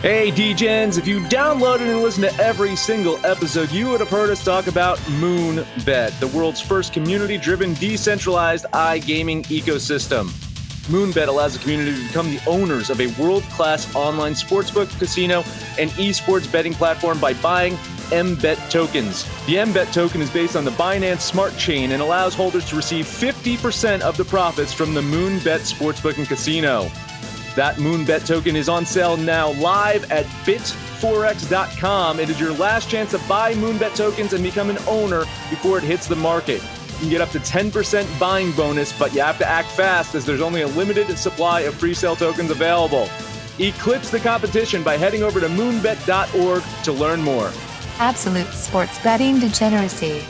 Hey, DGens, if you downloaded and listened to every single episode, you would have heard us talk about Moonbet, the world's first community driven, decentralized iGaming ecosystem. Moonbet allows the community to become the owners of a world class online sportsbook, casino, and esports betting platform by buying MBET tokens. The MBET token is based on the Binance Smart Chain and allows holders to receive 50% of the profits from the Moonbet Sportsbook and Casino. That Moonbet token is on sale now live at bitforex.com. It is your last chance to buy Moonbet tokens and become an owner before it hits the market. You can get up to 10% buying bonus, but you have to act fast as there's only a limited supply of pre sale tokens available. Eclipse the competition by heading over to moonbet.org to learn more. Absolute sports betting degeneracy.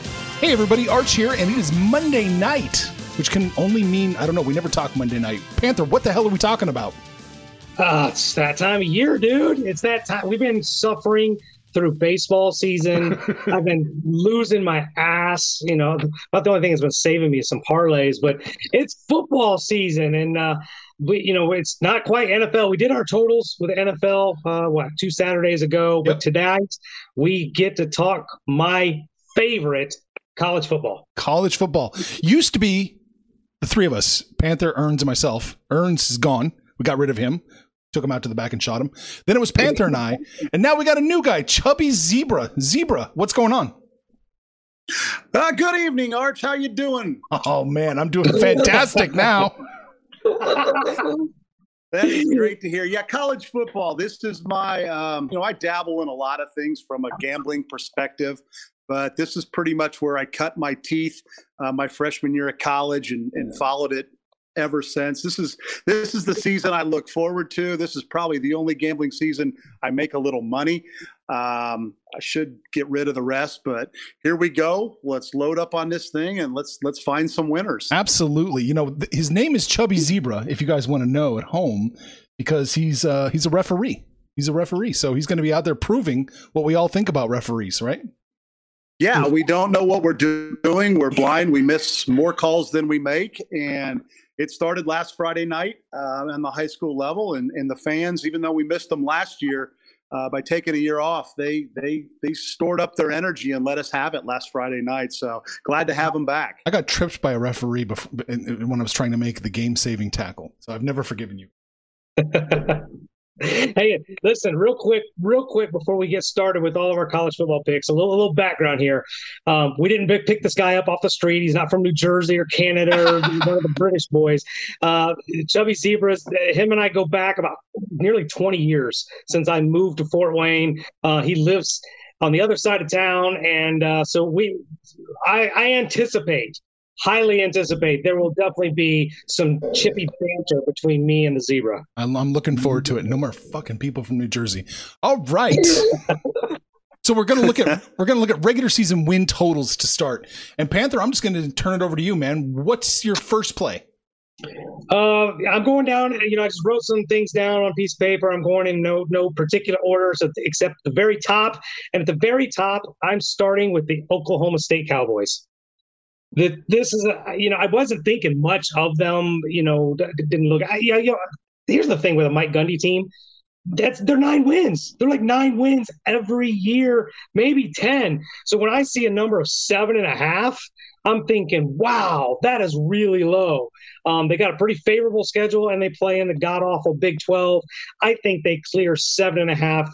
Hey everybody, Arch here, and it is Monday night, which can only mean I don't know. We never talk Monday night. Panther, what the hell are we talking about? Uh, it's that time of year, dude. It's that time. We've been suffering through baseball season. I've been losing my ass. You know, about the only thing that's been saving me is some parlays, but it's football season, and uh, we, you know, it's not quite NFL. We did our totals with NFL, uh, what two Saturdays ago, but tonight we get to talk my favorite college football. College football used to be the three of us: Panther, Earns, and myself. Earns is gone. We got rid of him. Took him out to the back and shot him. Then it was Panther and I, and now we got a new guy, Chubby Zebra. Zebra, what's going on? Uh, good evening, Arch. How you doing? Oh man, I'm doing fantastic now. That is great to hear. Yeah, college football. This is my, um, you know, I dabble in a lot of things from a gambling perspective, but this is pretty much where I cut my teeth uh, my freshman year at college and, and followed it ever since. This is this is the season I look forward to. This is probably the only gambling season I make a little money. Um, I should get rid of the rest, but here we go. Let's load up on this thing and let's let's find some winners. Absolutely. You know, th- his name is Chubby Zebra. If you guys want to know at home, because he's uh, he's a referee. He's a referee, so he's going to be out there proving what we all think about referees, right? Yeah, we don't know what we're do- doing. We're blind. We miss more calls than we make, and it started last Friday night uh, on the high school level, and, and the fans, even though we missed them last year uh, by taking a year off, they they they stored up their energy and let us have it last Friday night. So glad to have them back. I got tripped by a referee before, when I was trying to make the game-saving tackle, so I've never forgiven you. hey, listen, real quick, real quick before we get started with all of our college football picks, a little, a little background here. Um, we didn't pick, this guy up off the street. He's not from New Jersey or Canada or one of the British boys. Uh, Chubby Zebras, him and I go back about nearly 20 years since I moved to Fort Wayne. Uh, he lives on the other side of town, and uh, so we, I, I anticipate highly anticipate there will definitely be some chippy banter between me and the zebra. I'm, I'm looking forward to it. No more fucking people from New Jersey. All right. so we're gonna look at we're gonna look at regular season win totals to start. And Panther, I'm just gonna turn it over to you, man. What's your first play? Uh, I'm going down. You know, I just wrote some things down on a piece of paper. I'm going in no no particular order, so except the very top. And at the very top, I'm starting with the Oklahoma State Cowboys that this is a, you know I wasn't thinking much of them. You know, didn't look. I, you know, here's the thing with a Mike Gundy team. That's they're nine wins. They're like nine wins every year, maybe ten. So when I see a number of seven and a half, I'm thinking, wow, that is really low. Um, they got a pretty favorable schedule and they play in the god awful Big 12. I think they clear seven and a half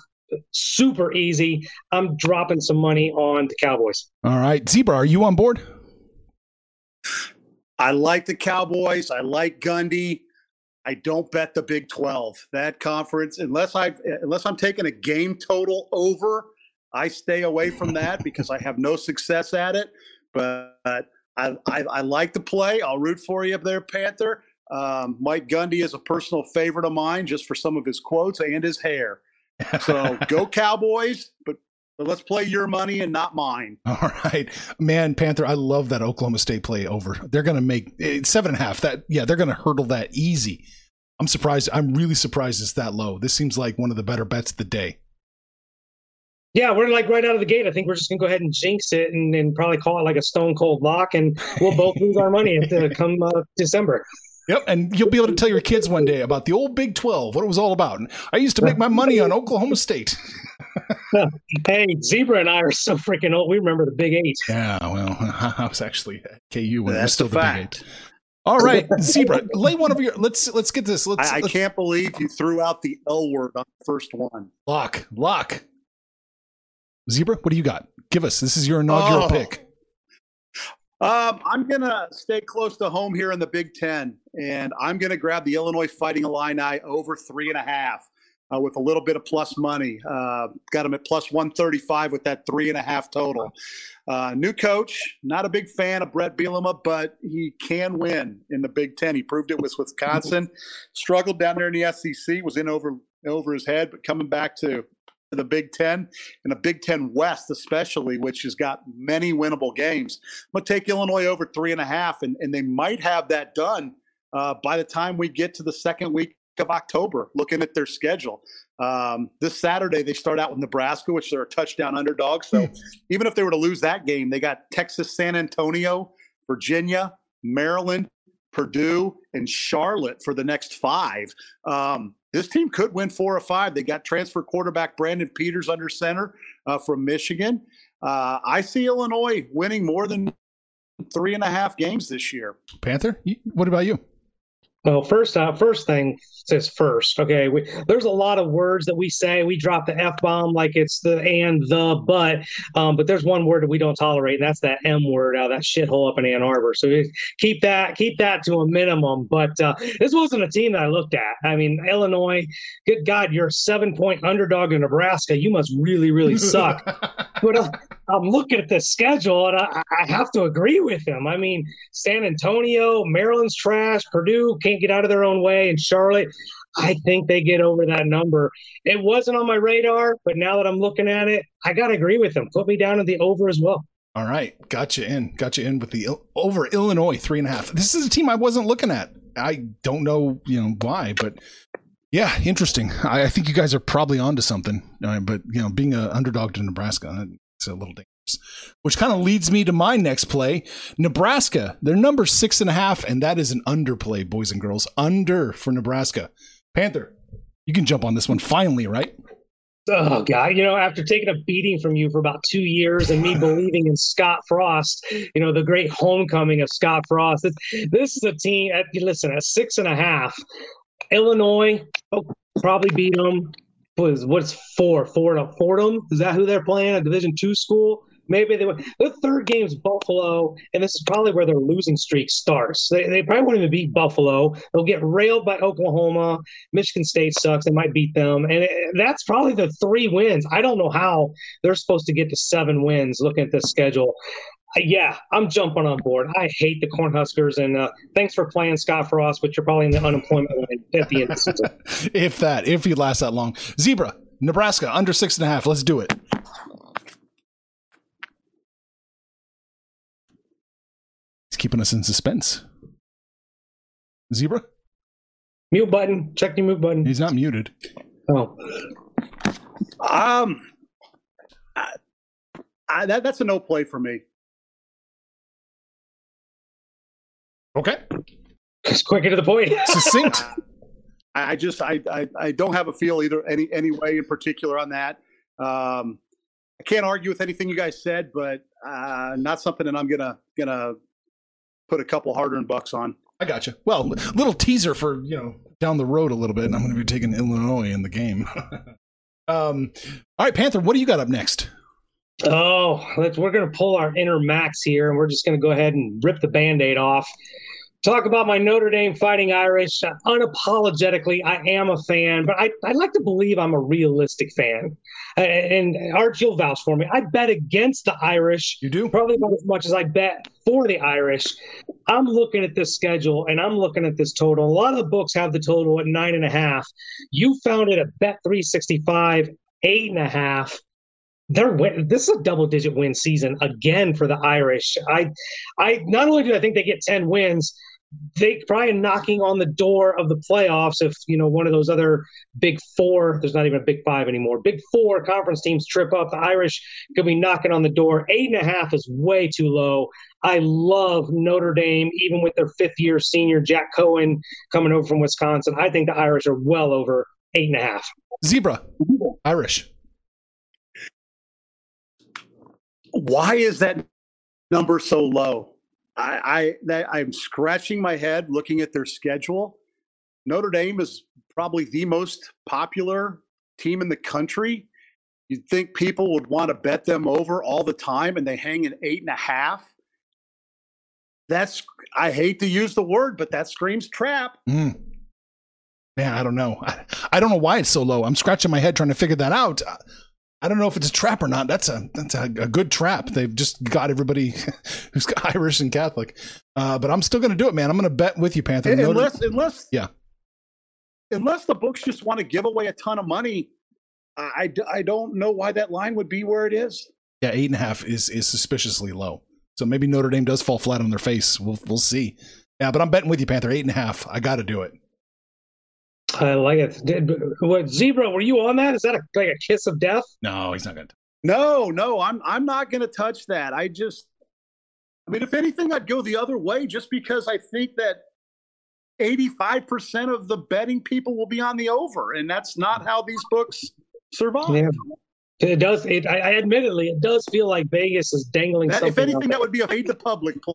super easy. I'm dropping some money on the Cowboys. All right. Zebra, are you on board? I like the Cowboys. I like Gundy. I don't bet the Big 12. That conference, unless I unless I'm taking a game total over, I stay away from that because I have no success at it. But I, I, I like the play. I'll root for you up there, Panther. Um, Mike Gundy is a personal favorite of mine just for some of his quotes and his hair. So go Cowboys, but but let's play your money and not mine. All right, man, Panther. I love that Oklahoma State play over. They're going to make seven and a half. That yeah, they're going to hurdle that easy. I'm surprised. I'm really surprised it's that low. This seems like one of the better bets of the day. Yeah, we're like right out of the gate. I think we're just gonna go ahead and jinx it and, and probably call it like a stone cold lock, and we'll both lose our money at the, come uh, December. Yep, and you'll be able to tell your kids one day about the old Big Twelve, what it was all about. And I used to make my money on Oklahoma State. hey, Zebra and I are so freaking old. We remember the Big Eight. Yeah, well, I was actually at KU when That's it was still the fact. Big Eight. All right, Zebra, lay one of your. Let's let's get this. Let's. I, I let's, can't believe you threw out the L word on the first one. Lock, lock. Zebra, what do you got? Give us. This is your inaugural oh. pick. Um, I'm going to stay close to home here in the Big Ten, and I'm going to grab the Illinois Fighting Illini over three and a half uh, with a little bit of plus money. Uh, got them at plus 135 with that three and a half total. Uh, new coach, not a big fan of Brett Bielema, but he can win in the Big Ten. He proved it with Wisconsin. Struggled down there in the SEC, was in over over his head, but coming back to the Big Ten and the Big Ten West, especially, which has got many winnable games. I'm going to take Illinois over three and a half, and, and they might have that done uh, by the time we get to the second week of October, looking at their schedule. Um, this Saturday, they start out with Nebraska, which they're a touchdown underdog. So hmm. even if they were to lose that game, they got Texas, San Antonio, Virginia, Maryland, Purdue, and Charlotte for the next five. Um, this team could win four or five. They got transfer quarterback Brandon Peters under center uh, from Michigan. Uh, I see Illinois winning more than three and a half games this year. Panther, what about you? Well, first uh, first thing says first. Okay, we, there's a lot of words that we say. We drop the f bomb like it's the and the but, um, but there's one word that we don't tolerate, and that's that m word out of that shithole up in Ann Arbor. So keep that keep that to a minimum. But uh, this wasn't a team that I looked at. I mean, Illinois. Good God, you're a seven point underdog in Nebraska. You must really really suck. but uh, I'm looking at the schedule, and I, I have to agree with him. I mean, San Antonio, Maryland's trash, Purdue can't get out of their own way. And Charlotte, I think they get over that number. It wasn't on my radar, but now that I'm looking at it, I got to agree with them. Put me down in the over as well. All right, got you in, got you in with the over Illinois three and a half. This is a team I wasn't looking at. I don't know, you know why, but yeah, interesting. I, I think you guys are probably onto something. Uh, but you know, being an underdog to Nebraska, it's a little dangerous. Which kind of leads me to my next play. Nebraska, they're number six and a half, and that is an underplay, boys and girls. Under for Nebraska. Panther, you can jump on this one finally, right? Oh God! You know, after taking a beating from you for about two years and me believing in Scott Frost, you know, the great homecoming of Scott Frost. This, this is a team. At, listen, at six and a half, Illinois oh, probably beat them. Was what's four? Fordham. Fordham is that who they're playing? A Division two school. Maybe they would. The third game is Buffalo, and this is probably where their losing streak starts. They, they probably won't even beat Buffalo. They'll get railed by Oklahoma. Michigan State sucks. They might beat them, and it, that's probably the three wins. I don't know how they're supposed to get to seven wins looking at this schedule. Yeah, I'm jumping on board. I hate the Cornhuskers, and uh, thanks for playing Scott Frost, but you're probably in the unemployment line at the end of the season. if that, if you last that long. Zebra, Nebraska, under six and a half. Let's do it. He's keeping us in suspense. Zebra? Mute button. Check the mute button. He's not muted. Oh. Um, I, I, that that's a no play for me. Okay. Just quicker to the point. Succinct. I just I, I I don't have a feel either any any way in particular on that. Um, I can't argue with anything you guys said, but uh, not something that I'm gonna gonna put a couple hard-earned bucks on. I got you. Well, little teaser for you know down the road a little bit. and I'm going to be taking Illinois in the game. um, all right, Panther. What do you got up next? Oh, let's, we're going to pull our inner Max here, and we're just going to go ahead and rip the band aid off. Talk about my Notre Dame Fighting Irish. Unapologetically, I am a fan, but I, I like to believe I'm a realistic fan. And Art, you'll vouch for me. I bet against the Irish. You do? Probably about as much as I bet for the Irish. I'm looking at this schedule and I'm looking at this total. A lot of the books have the total at nine and a half. You found it at Bet 365, eight and a half they're win- this is a double digit win season again for the Irish. I I not only do I think they get 10 wins, they probably knocking on the door of the playoffs if you know one of those other big four there's not even a big five anymore. Big four conference teams trip up. The irish could be knocking on the door. Eight and a half is way too low. I love notre dame even with their fifth year senior jack coan coming over from wisconsin. I think the irish are well over eight and a half. Zebra. Irish why is that number so low? I, I I'm scratching my head looking at their schedule. Notre Dame is probably the most popular team in the country. You'd think people would want to bet them over all the time, and they hang an eight and a half. That's I hate to use the word, but that screams trap. Mm. Man, I don't know. I, I don't know why it's so low. I'm scratching my head trying to figure that out. I don't know if it's a trap or not. That's a that's a, a good trap. They've just got everybody who's Irish and Catholic. Uh, but I'm still going to do it, man. I'm going to bet with you, Panther. Unless, unless, yeah, unless the books just want to give away a ton of money, I, I don't know why that line would be where it is. Yeah, eight and a half is is suspiciously low. So maybe Notre Dame does fall flat on their face. We'll we'll see. Yeah, but I'm betting with you, Panther. Eight and a half. I got to do it. I like it. Did, what zebra? Were you on that? Is that a, like a kiss of death? No, he's not going to. No, no, I'm I'm not going to touch that. I just, I mean, if anything, I'd go the other way, just because I think that 85% of the betting people will be on the over, and that's not how these books survive. Yeah. It does. It, I, I admittedly, it does feel like Vegas is dangling. That, if anything, that would be a fade the public play.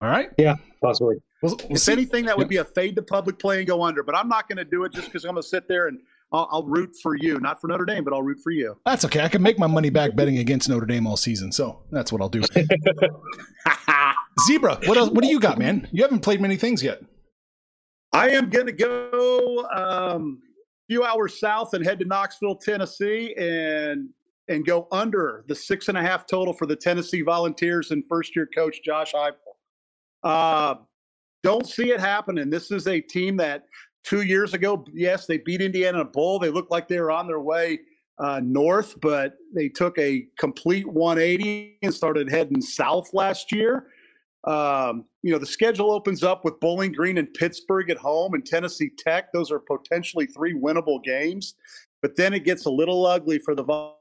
All right. Yeah, possibly. We'll, we'll see. anything, that would be a fade to public play and go under. But I'm not going to do it just because I'm going to sit there and I'll, I'll, root for you, not for Notre Dame, but I'll root for you. That's okay. I can make my money back betting against Notre Dame all season, so that's what I'll do. Zebra, what else? What do you got, man? You haven't played many things yet. I am going to go um, a few hours south and head to Knoxville, Tennessee, and and go under the six and a half total for the Tennessee Volunteers and first year coach Josh Heupel. Uh, don't see it happening. This is a team that two years ago, yes, they beat Indiana in a bowl. They looked like they were on their way uh, north, but they took a complete 180 and started heading south last year. Um, you know, the schedule opens up with Bowling Green and Pittsburgh at home and Tennessee Tech. Those are potentially three winnable games. But then it gets a little ugly for the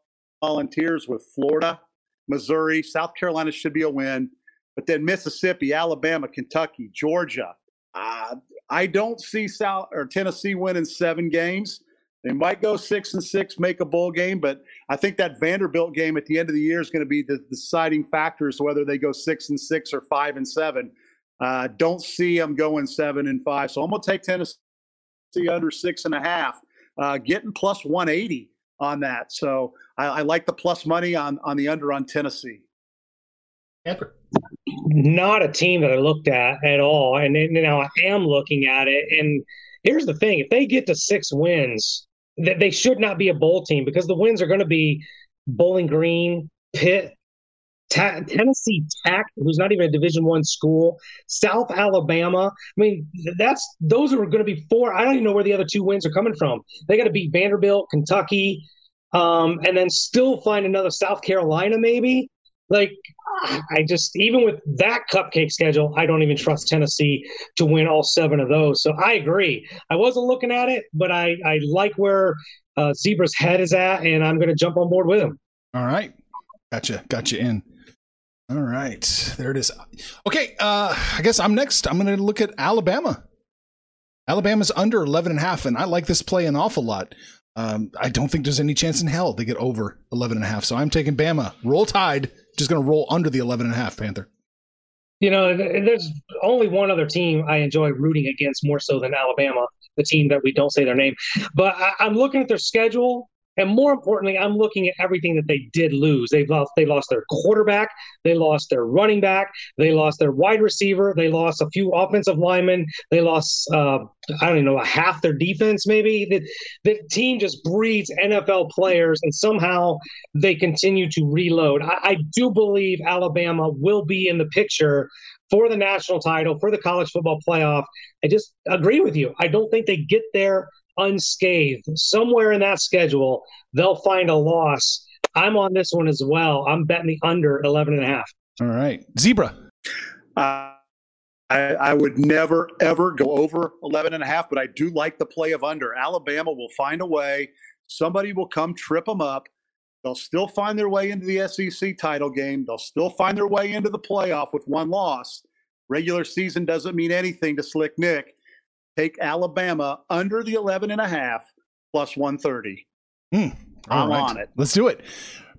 Volunteers with Florida, Missouri, South Carolina should be a win. But then Mississippi, Alabama, Kentucky, Georgia. Uh, I don't see South or Tennessee winning seven games. They might go six and six, make a bowl game, but I think that Vanderbilt game at the end of the year is going to be the deciding factor as whether they go six and six or five and seven. Uh, don't see them going seven and five, so I'm going to take Tennessee under six and a half, uh, getting plus 180 on that. So I, I like the plus money on on the under on Tennessee. Not a team that I looked at at all, and now I am looking at it. And here's the thing: if they get to six wins, that they should not be a bowl team because the wins are going to be Bowling Green, Pitt, Ta- Tennessee Tech, who's not even a Division One school, South Alabama. I mean, that's those are going to be four. I don't even know where the other two wins are coming from. They got to beat Vanderbilt, Kentucky, um, and then still find another South Carolina, maybe. Like, I just, even with that cupcake schedule, I don't even trust Tennessee to win all seven of those. So I agree. I wasn't looking at it, but I, I like where uh, Zebra's head is at, and I'm going to jump on board with him. All right. Gotcha. Gotcha in. All right. There it is. Okay. Uh, I guess I'm next. I'm going to look at Alabama. Alabama's under 11 and a half, and I like this play an awful lot. Um, I don't think there's any chance in hell they get over 11 and a half. So I'm taking Bama. Roll Tide. Just going to roll under the 11 and a half, Panther. You know, there's only one other team I enjoy rooting against more so than Alabama, the team that we don't say their name. But I, I'm looking at their schedule and more importantly, I'm looking at everything that they did lose. They lost they lost their quarterback, they lost their running back, they lost their wide receiver, they lost a few offensive linemen, they lost uh, I don't even know half their defense. Maybe the the team just breeds NFL players, and somehow they continue to reload. I, I do believe Alabama will be in the picture for the national title, for the college football playoff. I just agree with you. I don't think they get there unscathed. Somewhere in that schedule, they'll find a loss. I'm on this one as well. I'm betting the under 11 and a half. All right. Zebra. Uh, I, I, would never, ever go over 11 and a half, but I do like the play of under. Alabama will find a way. Somebody will come trip them up. They'll still find their way into the SEC title game. They'll still find their way into the playoff with one loss. Regular season doesn't mean anything to Slick Nick take Alabama under the 11 and a half plus 130. Mm, I'm right. on it. Let's do it.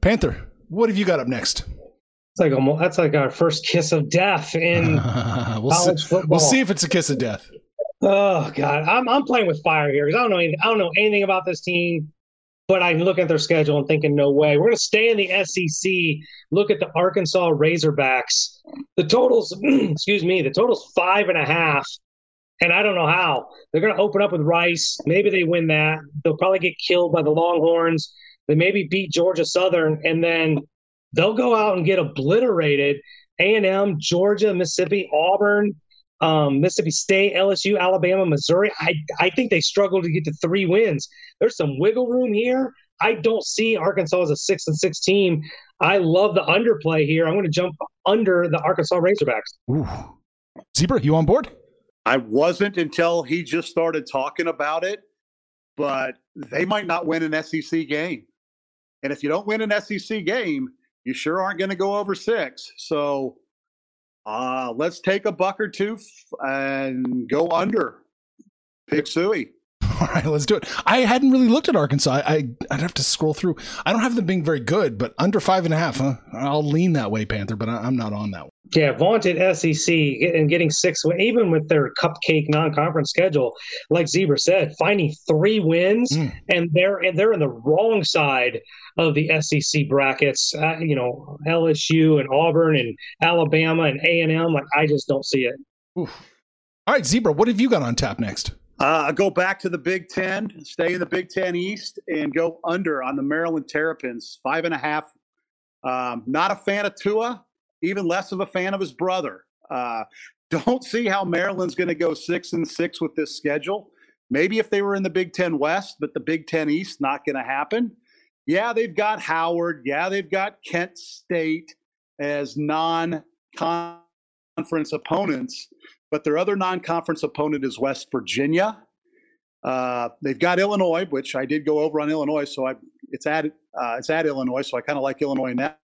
Panther, what have you got up next? It's like a, that's like our first kiss of death in we'll college see, football. We'll see if it's a kiss of death. Oh God, I'm I'm playing with fire here because I don't know anything, I don't know anything about this team, but I'm looking at their schedule and thinking, no way. We're going to stay in the SEC. Look at the Arkansas Razorbacks. The totals, excuse me, the totals five and a half and I don't know how. They're going to open up with Rice. Maybe they win that. They'll probably get killed by the Longhorns. They maybe beat Georgia Southern, and then they'll go out and get obliterated. A&M, Georgia, Mississippi, Auburn, um, Mississippi State, LSU, Alabama, Missouri. I, I think they struggle to get to three wins. There's some wiggle room here. I don't see Arkansas as a six and six team. I love the underplay here. I'm going to jump under the Arkansas Razorbacks. Ooh. Zebra, you on board? I wasn't until he just started talking about it, but they might not win an SEC game. And if you don't win an SEC game, you sure aren't going to go over six. So uh, let's take a buck or two and go under. Pig Sooie. All right, let's do it. I hadn't really looked at Arkansas. I, would have to scroll through. I don't have them being very good, but under five and a half, huh? I'll lean that way, Panther, but I, am not on that one. Yeah, vaunted SEC and getting six, even with their cupcake non-conference schedule, like Zebra said, finding three wins, mm. and they're and they're in the wrong side of the SEC brackets. Uh, you know, LSU and Auburn and Alabama and A and M. Like I just don't see it. Oof. All right, Zebra, what have you got on tap next? Uh, go back to the Big Ten, stay in the Big Ten East, and go under on the Maryland Terrapins, five and a half. Um, not a fan of Tua, even less of a fan of his brother. Uh, don't see how Maryland's going to go six and six with this schedule. Maybe if they were in the Big Ten West, but the Big Ten East, not going to happen. Yeah, they've got Howard. Yeah, they've got Kent State as non conference opponents but their other non-conference opponent is West Virginia. Uh, they've got Illinois, which I did go over on Illinois, so I it's at uh, it's at Illinois, so I kind of like Illinois in that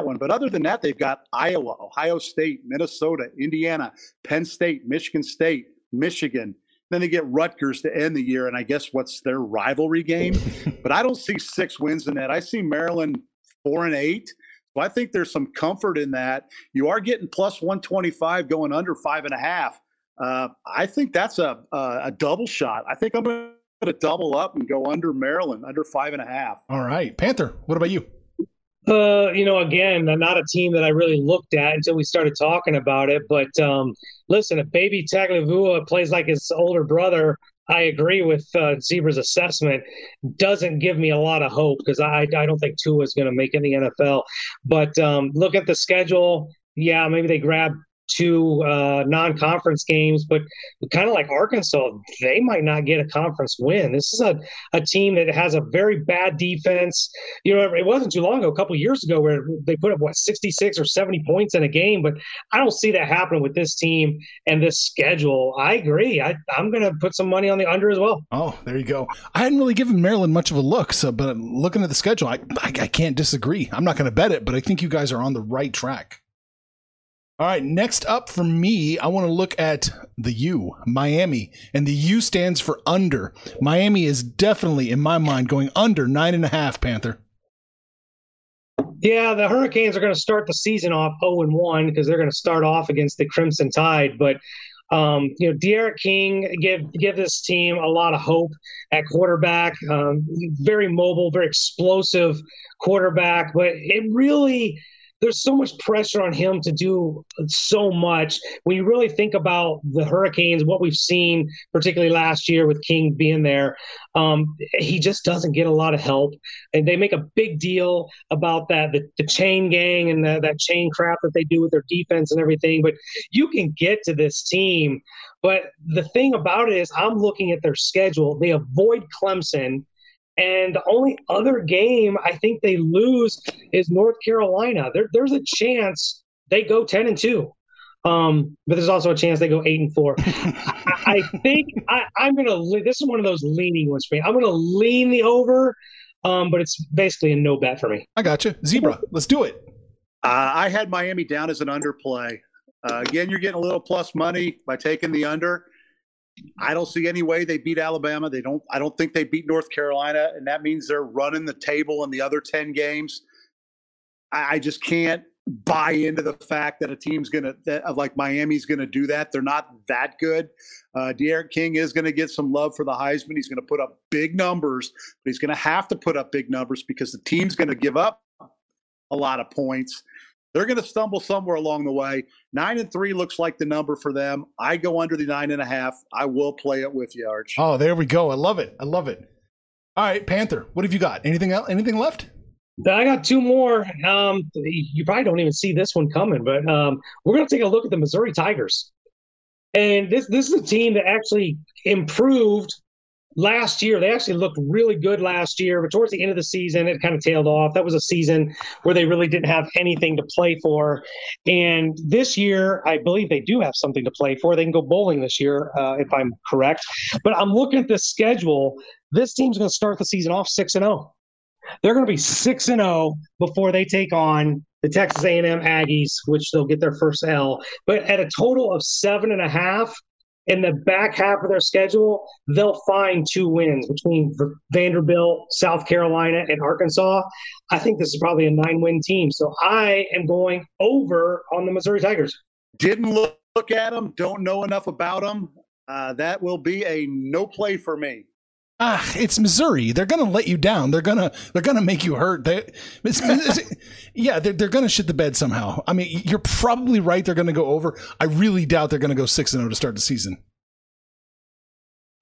one. But other than that, they've got Iowa, Ohio State, Minnesota, Indiana, Penn State, Michigan State, Michigan. Then they get Rutgers to end the year, and I guess what's their rivalry game. but I don't see six wins in that. I see Maryland four and eight. So I think there's some comfort in that. You are getting plus 125 going under five and a half. Uh, I think that's a, a, a double shot. I think I'm going to double up and go under Maryland, under five and a half. All right. Panther, what about you? Uh, you know, again, not a team that I really looked at until we started talking about it. But um, listen, if Baby Tagovailoa plays like his older brother, I agree with uh, Zebra's assessment. Doesn't give me a lot of hope because I I don't think Tua is going to make it in the NFL. But um, look at the schedule. Yeah, maybe they grab two uh, non-conference games, but kind of like Arkansas, they might not get a conference win. This is a, a team that has a very bad defense. You know, it wasn't too long ago, a couple years ago, where they put up what 66 or 70 points in a game, but I don't see that happening with this team and this schedule. I agree. I, I'm going to put some money on the under as well. Oh, there you go. I hadn't really given Maryland much of a look, so but looking at the schedule, I, I, I can't disagree. I'm not going to bet it, but I think you guys are on the right track. All right, next up for me, I want to look at the U, Miami, and the U stands for under. Miami is definitely, in my mind, going under nine and a half. Panther. Yeah, the Hurricanes are going to start the season off 0 and 1 because they're going to start off against the Crimson Tide. But um, you know, D'Eriq King give give this team a lot of hope at quarterback. Um, very mobile, very explosive quarterback, but it really there's so much pressure on him to do so much. When you really think about the Hurricanes, what we've seen, particularly last year with King being there, um, he just doesn't get a lot of help. And they make a big deal about that, the, the chain gang and the, that chain crap that they do with their defense and everything. But you can get to this team. But the thing about it is, I'm looking at their schedule. They avoid Clemson and the only other game I think they lose is North Carolina. There, there's a chance they go 10 and 2. Um, but there's also a chance they go eight and four. I, I, think I, am going to. This is one of those leaning ones for me. I'm going to lean the over, um, but it's basically a no bet for me. I got you, zebra. Let's do it. Uh, I had Miami down as an underplay. Uh, again, you're getting a little plus money by taking the under. I don't see any way they beat Alabama. They don't. I don't think they beat North Carolina, and that means they're running the table in the other ten games. I, I just can't buy into the fact that a team's gonna that like Miami's gonna do that. They're not that good. Uh, King is gonna get some love for the Heisman. He's gonna put up big numbers, but he's gonna have to put up big numbers because the team's gonna give up a lot of points. They're going to stumble somewhere along the way. Nine and three looks like the number for them. I go under the nine and a half. I will play it with you, Arch. Oh, there we go. I love it. I love it. All right, Panther. What have you got? Anything else? Anything left? I got two more. Um, you probably don't even see this one coming, but um, we're going to take a look at the Missouri Tigers. And this this is a team that actually improved last year they actually looked really good last year but towards the end of the season it kind of tailed off. That was a season where they really didn't have anything to play for. And this year i believe they do have something to play for. They can go bowling this year uh, if i'm correct. But i'm looking at the schedule. This team's going to start the season off 6 and 0 they're going to be 6 and 0 before they take on the Texas A&M Aggies, which they'll get their first L. But at a total of seven and a half, in the back half of their schedule, they'll find two wins between Vanderbilt, South Carolina, and Arkansas. I think this is probably a nine win team. So I am going over on the Missouri Tigers. Didn't look, look at them, don't know enough about them. Uh, that will be a no play for me. Ah, it's Missouri. They're gonna let you down. They're gonna they're gonna make you hurt. They, it's, it's, yeah, they're they're gonna shit the bed somehow. I mean, you're probably right. They're gonna go over. I really doubt they're gonna go six and zero oh to start the season.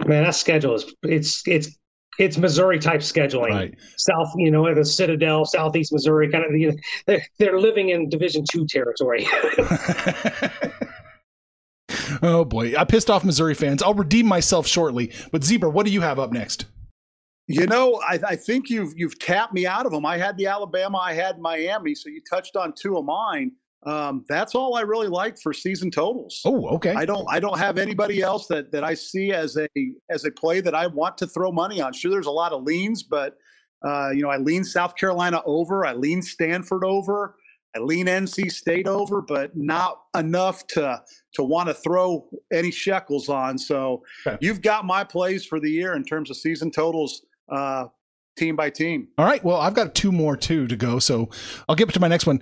Man, that schedule is it's it's it's Missouri type scheduling. Right. South, you know, the Citadel, Southeast Missouri, kind of. You know, they're they're living in Division two territory. Oh boy, I pissed off Missouri fans. I'll redeem myself shortly. But Zebra, what do you have up next? You know, I, I, think you've you've tapped me out of them. I had the Alabama, I had Miami, so you touched on two of mine. Um, that's all I really like for season totals. Oh, okay. I don't I don't have anybody else that that I see as a as a play that I want to throw money on. Sure, there's a lot of leans, but uh, you know, I lean South Carolina over, I lean Stanford over. I lean NC State over, but not enough to to want to throw any shekels on. So you've got my plays for the year in terms of season totals, uh, team by team. All right. Well, I've got two more too to go, so I'll get to my next one.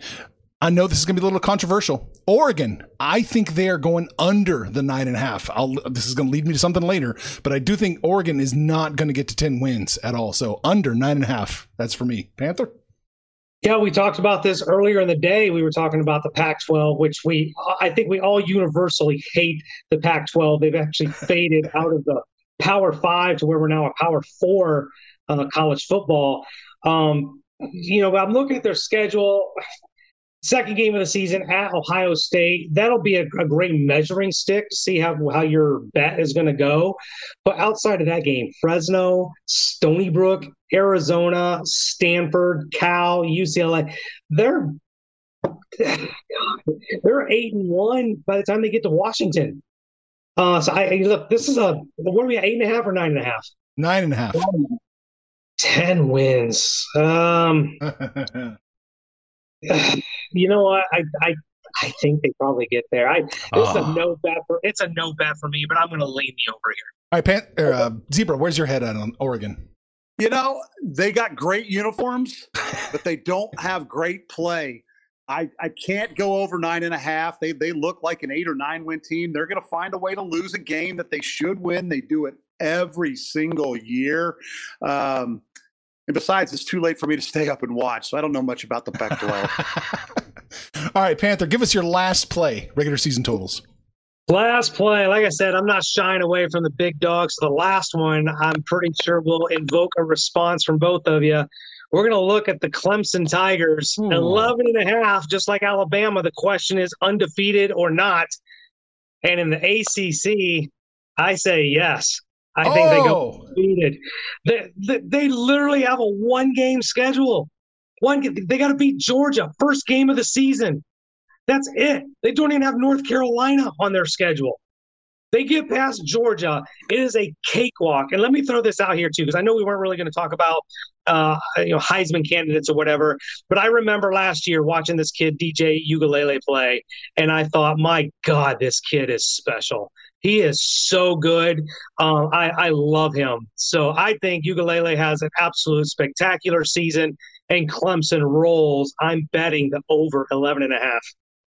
I know this is going to be a little controversial. Oregon, I think they are going under the nine and a half. I'll, this is going to lead me to something later, but I do think Oregon is not going to get to 10 wins at all. So under nine and a half. That's for me. Panther? Yeah, we talked about this earlier in the day. We were talking about the Pac-12, which we I think we all universally hate the Pac-12. They've actually faded out of the Power Five to where we're now a Power Four uh, college football. Um, you know, I'm looking at their schedule second game of the season at Ohio State. That'll be a, a great measuring stick to see how, how your bet is going to go. But outside of that game, Fresno, Stony Brook, Arizona, Stanford, Cal, UCLA, they're they're eight and one by the time they get to Washington. Uh, so I look, this is a what are we at, eight and a half or nine and a half? Nine and a half. Ten wins. Um, you know what? I, I I think they probably get there. I it's a no bet for it's a no bet for me, but I'm going to lean the over here. All right, Pan- er, uh, Zebra, where's your head at on Oregon? You know, they got great uniforms, but they don't have great play. I, I can't go over nine and a half. They they look like an eight or nine win team. They're going to find a way to lose a game that they should win. They do it every single year. Um, and besides, it's too late for me to stay up and watch, so I don't know much about the Pac-12. All right, Panther, give us your last play, regular season totals. Last play, like I said, I'm not shying away from the big dogs. The last one, I'm pretty sure will invoke a response from both of you. We're going to look at the Clemson Tigers, Ooh. 11 and a half, just like Alabama. The question is undefeated or not. And in the ACC, I say yes. I think they go Oh, undefeated. They, they, they literally have a one game schedule. One, they got to beat Georgia, first game of the season. That's it. They don't even have North Carolina on their schedule. They get past Georgia. It is a cakewalk. And let me throw this out here too, because I know we weren't really going to talk about uh, you know Heisman candidates or whatever. But I remember last year watching this kid DJ Uiagalelei play, and I thought, my God, this kid is special. He is so good. Um, I, I love him. So I think Uiagalelei has an absolute spectacular season, and Clemson rolls. I'm betting the over 11 and a half.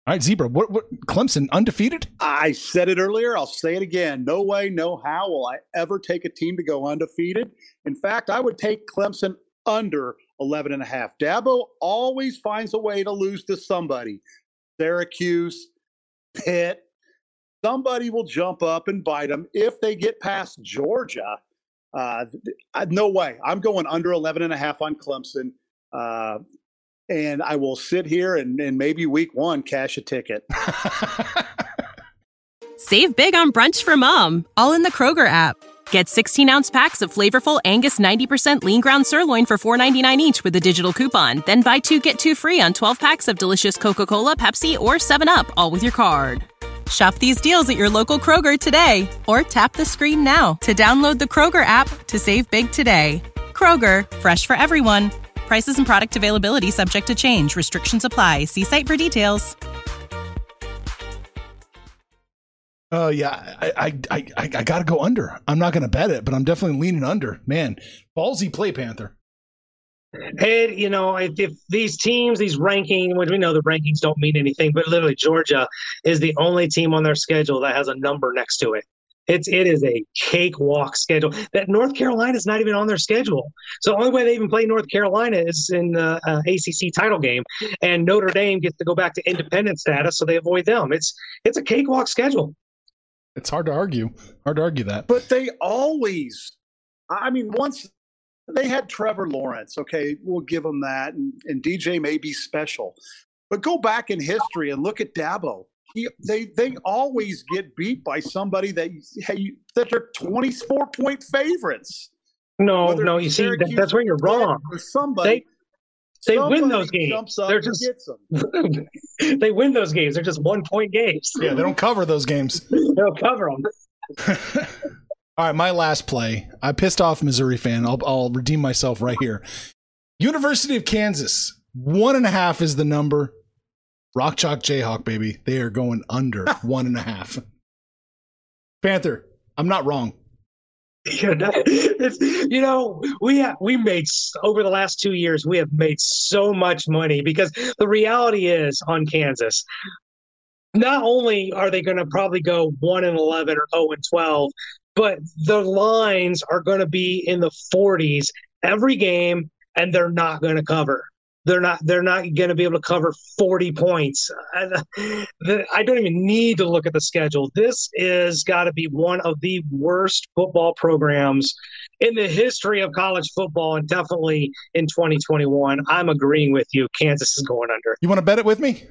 all right, Zebra. What, what Clemson undefeated? I said it earlier. I'll say it again. No way, no how will I ever take a team to go undefeated. In fact, I would take Clemson under 11 and a half. Dabo always finds a way to lose to somebody. Syracuse, Pitt, somebody will jump up and bite them if they get past Georgia. Uh, no way. I'm going under 11 and a half on Clemson. Uh, and I will sit here and, and maybe week one cash a ticket. Save big on brunch for mom, all in the Kroger app. Get 16 ounce packs of flavorful Angus 90% lean ground sirloin for $4.99 each with a digital coupon. Then buy two get two free on 12 packs of delicious Coca Cola, Pepsi, or 7UP, all with your card. Shop these deals at your local Kroger today or tap the screen now to download the Kroger app to save big today. Kroger, fresh for everyone. Prices and product availability subject to change. Restrictions apply. See site for details. Oh yeah, I I I, I, I got to go under. I'm not going to bet it, but I'm definitely leaning under. Man, ballsy play, Panther. And you know, if, if these teams, these rankings, which we know the rankings don't mean anything, but literally Georgia is the only team on their schedule that has a number next to it. It's it is a cakewalk schedule. That North Carolina is not even on their schedule. So the only way they even play North Carolina is in the uh, ACC title game, and Notre Dame gets to go back to independent status, so they avoid them. It's it's a cakewalk schedule. It's hard to argue. Hard to argue that. But they always, I mean, once they had Trevor Lawrence, okay, we'll give them that. And, and DJ may be special. But go back in history and look at Dabo. He, they they always get beat by somebody that hey, that are 24 point favorites. No, Whether no, you see, that, that's where you're wrong. Somebody, They win somebody those games. Jumps up They're just gets them. they win those games. They're just one point games. Yeah, they don't cover those games. They'll cover them. All right, my last play. I pissed off Missouri fan. I'll I'll redeem myself right here. University of Kansas. One and a half is the number. Rock Chalk Jayhawk, baby. They are going under one and a half. Panther, I'm not wrong. You you know, we have, we made over the last two years we have made so much money because the reality is on Kansas. Not only are they going to probably go one and eleven or zero and twelve, but the lines are going to be in the forties every game, and they're not going to cover. They're not. They're not going to be able to cover forty points. I, I don't even need to look at the schedule. This is got to be one of the worst football programs in the history of college football, and definitely in 2021. I'm agreeing with you. Kansas is going under. You want to bet it with me?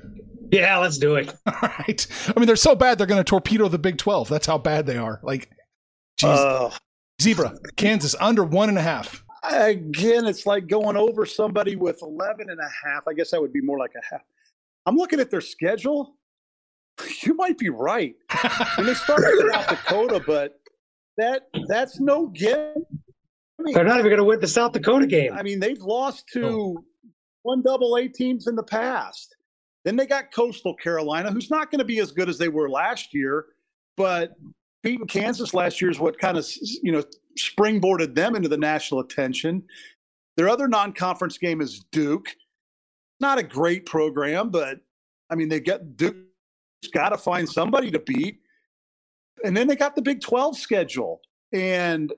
Yeah, let's do it. All right. I mean, they're so bad they're going to torpedo the Big 12. That's how bad they are. Like, geez. Uh, Zebra, Kansas under one and a half. Again, it's like going over somebody with 11 and a half. I guess that would be more like a half. I'm looking at their schedule. You might be right. I mean, they started in South Dakota, but that that's no gimme. They're not even going to win the South Dakota game. I mean, they've lost to oh. one double A teams in the past. Then they got Coastal Carolina, who's not going to be as good as they were last year, but beating Kansas last year is what kind of you know springboarded them into the national attention. Their other non-conference game is Duke. Not a great program, but I mean they get Duke's got to find somebody to beat. And then they got the Big 12 schedule. And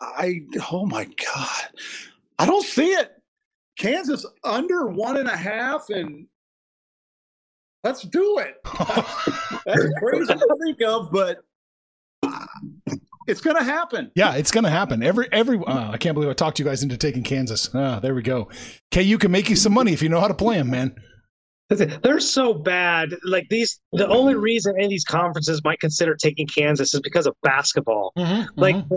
I oh my God. I don't see it. Kansas under one and a half, and let's do it. That's crazy to think of, but it's going to happen. Yeah, it's going to happen. Every every uh, I can't believe I talked you guys into taking Kansas. Ah, there we go. KU can make you some money if you know how to play them, man. They're so bad. Like these, the only reason any of these conferences might consider taking Kansas is because of basketball. Mm-hmm, like, mm-hmm.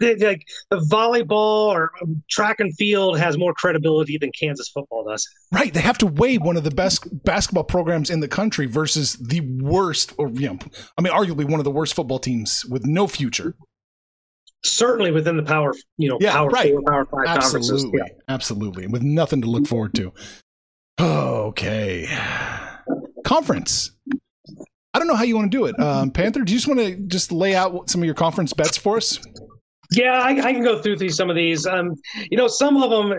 They, like the volleyball or track and field has more credibility than Kansas football does. Right. They have to weigh one of the best basketball programs in the country versus the worst, or you know, I mean, arguably one of the worst football teams with no future certainly within the power, you know, yeah, power right. four, power five absolutely, conferences. Yeah. Absolutely, with nothing to look forward to. Okay, conference. I don't know how you want to do it, um, Panther. Do you just want to just lay out some of your conference bets for us? Yeah, I, I can go through these, some of these. Um, you know, some of them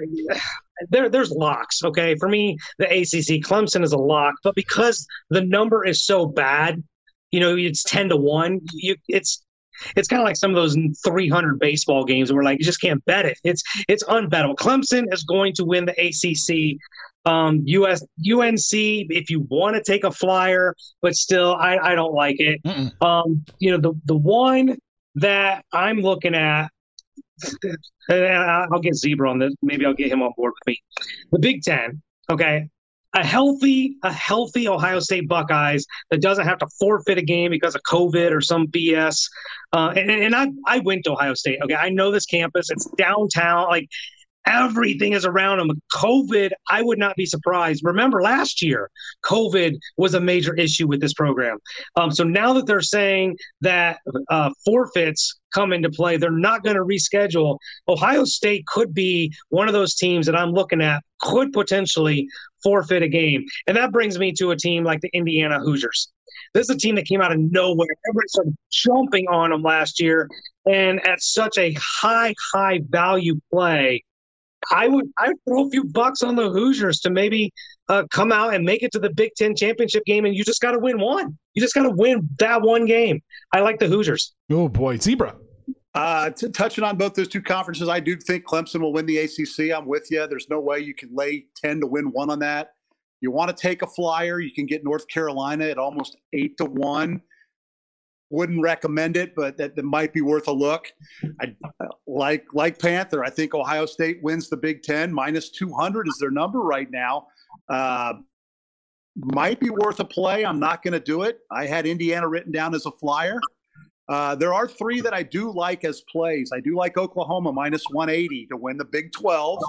there there's locks. Okay, for me, the ACC, Clemson is a lock, but because the number is so bad, you know, it's ten to one. You, it's it's kind of like some of those 300 baseball games where like you just can't bet it. It's it's unbettable. Clemson is going to win the ACC. Um, US UNC, if you want to take a flyer, but still, I, I don't like it. Um, you know the the one that I'm looking at. I'll get Zebra on this. Maybe I'll get him on board with me. The Big Ten. Okay, a healthy, a healthy Ohio State Buckeyes that doesn't have to forfeit a game because of COVID or some BS. Uh, and, and I, I went to Ohio State. Okay, I know this campus. It's downtown. Like everything is around them. COVID, I would not be surprised. Remember last year, COVID was a major issue with this program. Um, so now that they're saying that uh, forfeits come into play, they're not going to reschedule. Ohio State could be one of those teams that I'm looking at could potentially forfeit a game. And that brings me to a team like the Indiana Hoosiers. This is a team that came out of nowhere. Everybody started jumping on them last year. And at such a high, high value play, I would I would throw a few bucks on the Hoosiers to maybe uh, come out and make it to the Big Ten championship game, and you just got to win one. You just got to win that one game. I like the Hoosiers. Oh boy, zebra. Uh, t- touching on both those two conferences, I do think Clemson will win the ACC. I'm with you. There's no way you can lay 10 to win one on that. You want to take a flyer, you can get North Carolina at almost eight to one. Wouldn't recommend it, but that, that might be worth a look. I like like Panther. I think Ohio State wins the Big Ten. Minus 200 is their number right now. Uh, might be worth a play. I'm not going to do it. I had Indiana written down as a flyer. Uh, there are three that I do like as plays. I do like Oklahoma minus 180 to win the Big 12.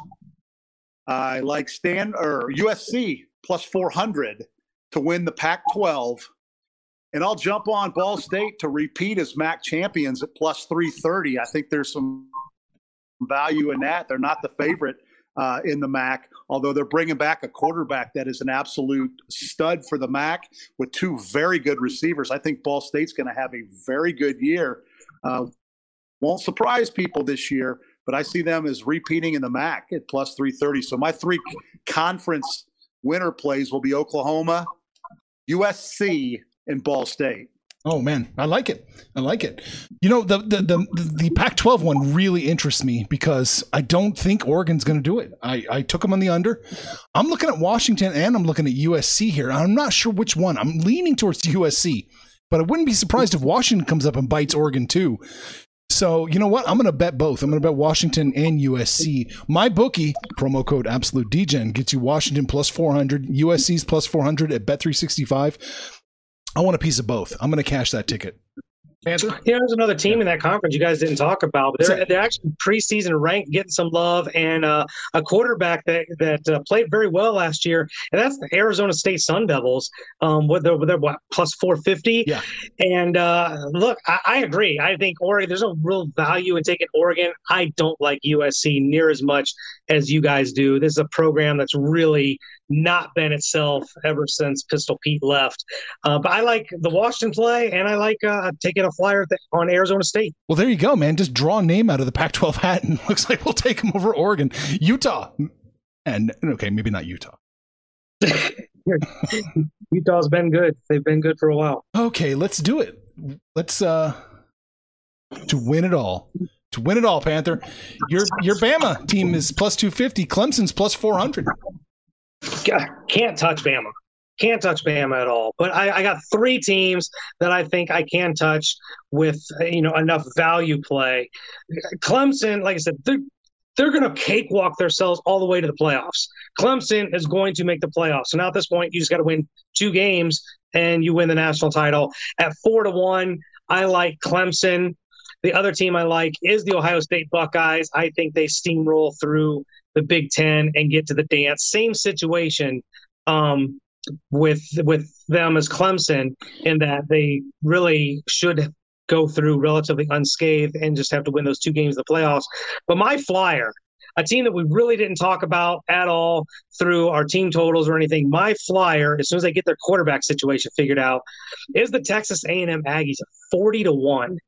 I like Stan or USC plus 400 to win the Pac 12. And I'll jump on Ball State to repeat as MAC champions at plus 330. I think there's some value in that. They're not the favorite uh, in the MAC, although they're bringing back a quarterback that is an absolute stud for the MAC with two very good receivers. I think Ball State's going to have a very good year. Uh, won't surprise people this year, but I see them as repeating in the MAC at plus 330. So my three conference winner plays will be Oklahoma, USC, and Ball State. Oh man, I like it. I like it. You know, the the the, the Pac-12 one really interests me because I don't think Oregon's going to do it. I I took them on the under. I'm looking at Washington and I'm looking at USC here. I'm not sure which one. I'm leaning towards USC, but I wouldn't be surprised if Washington comes up and bites Oregon too. So you know what? I'm going to bet both. I'm going to bet Washington and USC. My bookie promo code Absolute DGen gets you Washington plus 400, USC's plus 400 at Bet365. I want a piece of both. I'm going to cash that ticket. Panther? Yeah, there's another team in that conference you guys didn't talk about, but they're, they're actually preseason ranked, getting some love, and uh, a quarterback that that uh, played very well last year, and that's the Arizona State Sun Devils. Um, with their, with their what plus 450. Yeah. And uh, look, I, I agree. I think Oregon. There's no real value in taking Oregon. I don't like USC near as much as you guys do. This is a program that's really not been itself ever since Pistol Pete left. Uh, but I like the Washington play, and I like uh, taking a flyer th- on Arizona State. Well, there you go, man. Just draw a name out of the Pac-12 hat, and looks like we'll take them over Oregon, Utah, and okay, maybe not Utah. Utah's been good. They've been good for a while. Okay, let's do it. Let's uh to win it all. To win it all, Panther. Your your Bama team is plus two fifty. Clemson's plus four hundred. Can't touch Bama. Can't touch Bama at all. But I, I got three teams that I think I can touch with you know enough value play. Clemson, like I said, they're they're going to cakewalk themselves all the way to the playoffs. Clemson is going to make the playoffs. So now at this point, you just got to win two games and you win the national title. At four to one, I like Clemson. The other team I like is the Ohio State Buckeyes. I think they steamroll through the Big Ten and get to the dance. Same situation um, with with them as Clemson in that they really should go through relatively unscathed and just have to win those two games of the playoffs. But my flyer, a team that we really didn't talk about at all through our team totals or anything. My flyer, as soon as they get their quarterback situation figured out, is the Texas A&M Aggies forty to one.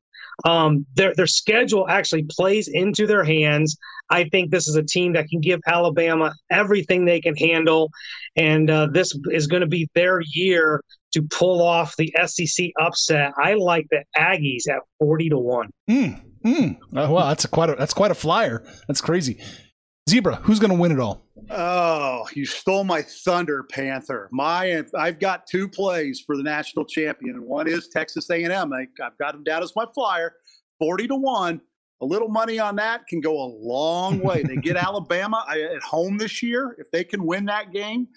Um, their their schedule actually plays into their hands. I think this is a team that can give Alabama everything they can handle, and uh, this is going to be their year to pull off the SEC upset. I like the Aggies at forty to one. Mm, mm. Oh, wow, that's a quite a that's quite a flyer. That's crazy. Zebra, who's going to win it all? Oh, you stole my thunder, Panther. My, I've got two plays for the national champion, and one is Texas A&M. I, I've got them down as my flyer, forty to one. A little money on that can go a long way. They get Alabama at home this year. If they can win that game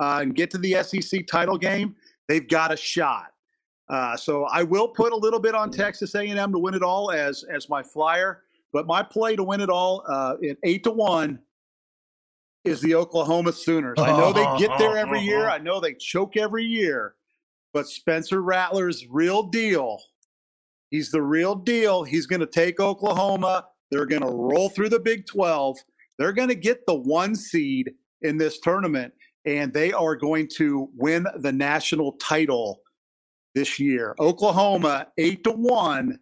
uh, and get to the SEC title game, they've got a shot. Uh, so I will put a little bit on Texas A&M to win it all as as my flyer. But my play to win it all uh, at eight to one is the Oklahoma Sooners. I know they get there every year. I know they choke every year. But Spencer Rattler's real deal. He's the real deal. He's going to take Oklahoma. They're going to roll through the Big 12. They're going to get the one seed in this tournament, and they are going to win the national title this year. Oklahoma, eight to one,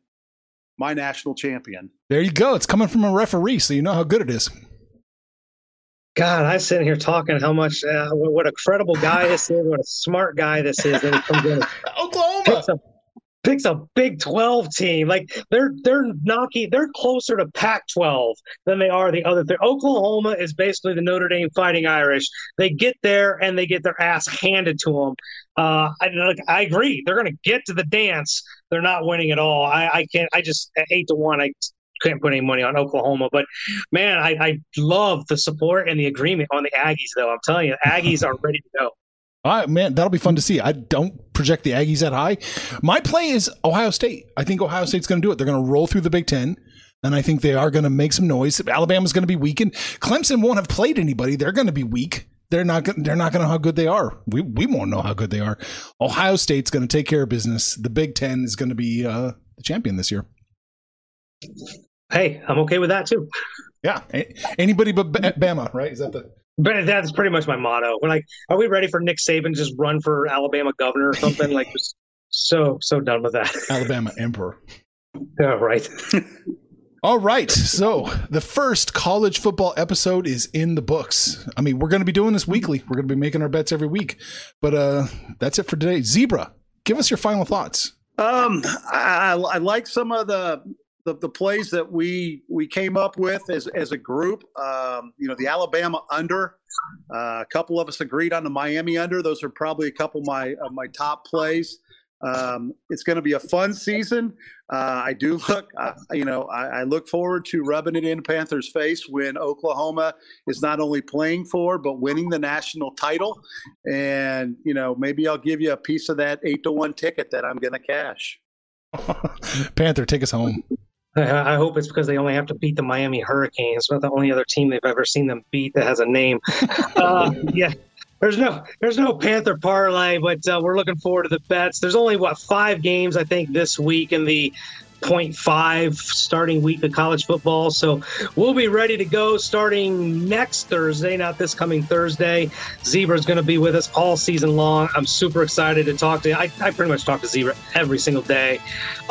my national champion. There you go. It's coming from a referee, so you know how good it is. God, I sitting here talking how much uh, what a credible guy this is, what a smart guy this is, and he comes in Oklahoma picks a, Big Twelve team. Like they're they're knocking, they're closer to Pac twelve than they are the other. Th- Oklahoma is basically the Notre Dame Fighting Irish. They get there and they get their ass handed to them. Uh, I, I agree. They're going to get to the dance. They're not winning at all. I, I can't. I just eight to one. I can't put any money on Oklahoma. But man, I, I love the support and the agreement on the Aggies, though. I'm telling you, Aggies are ready to go. Right, man, that'll be fun to see. I don't project the Aggies that high. My play is Ohio State. I think Ohio State's going to do it. They're going to roll through the Big Ten, and I think they are going to make some noise. Alabama's going to be weakened. Clemson won't have played anybody. They're going to be weak. They're not. They're not going to know how good they are. We we won't know how good they are. Ohio State's going to take care of business. The Big Ten is going to be uh, the champion this year hey, I'm okay with that too. Yeah, anybody but Bama, right? Is that the? But that's pretty much my motto. We're like, are we ready for Nick Saban to just run for Alabama governor or something? like, just so so done with that. Alabama emperor. Yeah, right. All right. So the first college football episode is in the books. I mean, we're going to be doing this weekly. We're going to be making our bets every week. But uh that's it for today. Zebra, give us your final thoughts. Um, I, I like some of the the, the plays that we we came up with as as a group. Um, you know, the Alabama under. Uh, a couple of us agreed on the Miami under. Those are probably a couple of my of my top plays. Um, it's going to be a fun season. Uh, I do look, uh, you know, I, I, look forward to rubbing it in Panthers' face when Oklahoma is not only playing for but winning the national title. And you know, maybe I'll give you a piece of that eight to one ticket that I'm going to cash. Panther, take us home. I hope it's because they only have to beat the Miami Hurricanes. Not the only other team they've ever seen them beat that has a name. uh, yeah, there's no there's no Panther parlay, but uh, we're looking forward to the bets. There's only what five games I think this week in the 6.5 starting week of college football. So we'll be ready to go starting next Thursday, not this coming Thursday. Zebra is going to be with us all season long. I'm super excited to talk to I, I pretty much talk to Zebra every single day.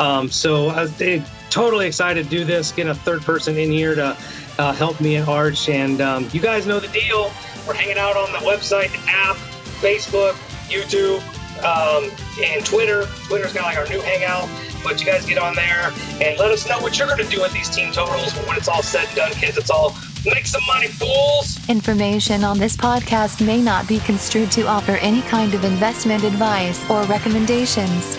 Um, so I was eh, totally excited to do this, get a third person in here to uh, help me and Arch. And um, you guys know the deal. We're hanging out on the website, app, Facebook, YouTube, um, and Twitter. Twitter's kind of like our new hangout. But you guys get on there and let us know what you're going to do with these team totals. When it's all said and done, kids, it's all make some money, fools. Information on this podcast may not be construed to offer any kind of investment advice or recommendations.